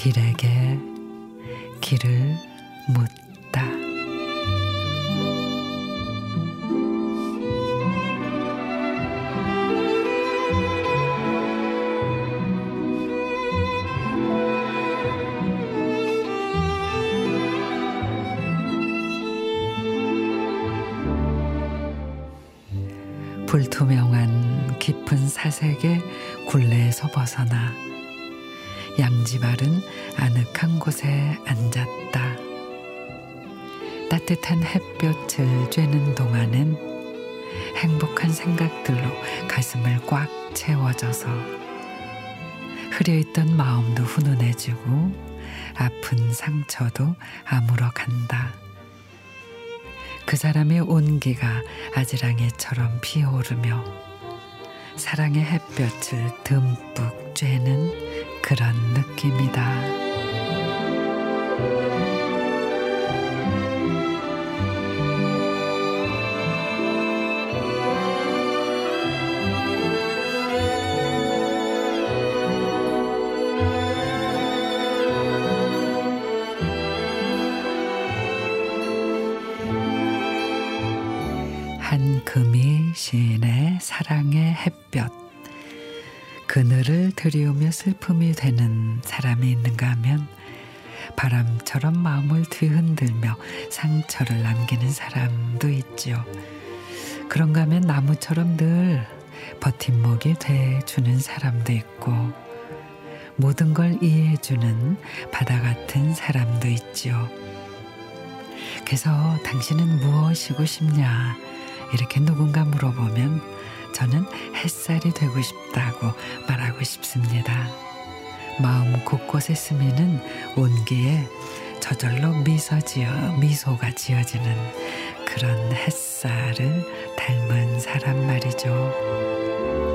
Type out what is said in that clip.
길에게 길을 묻 불투명한 깊은 사색의 굴레에서 벗어나 양지바른 아늑한 곳에 앉았다. 따뜻한 햇볕을 쬐는 동안은 행복한 생각들로 가슴을 꽉 채워져서 흐려있던 마음도 훈훈해지고 아픈 상처도 아물어 간다. 그 사람의 온기가 아지랑이처럼 피어오르며 사랑의 햇볕을 듬뿍 쬐는 그런 느낌이다. 한금이 시인의 사랑의 햇볕 그늘을 들이우며 슬픔이 되는 사람이 있는가 하면 바람처럼 마음을 뒤흔들며 상처를 남기는 사람도 있죠. 그런가 하면 나무처럼 늘 버팀목이 돼주는 사람도 있고 모든 걸 이해해주는 바다 같은 사람도 있죠. 그래서 당신은 무엇이고 싶냐 이렇게 누군가 물어보면 저는 햇살이 되고 싶다고 말하고 싶습니다. 마음 곳곳에 스미는 온기에 저절로 미소 지어 미소가 지어지는 그런 햇살을 닮은 사람 말이죠.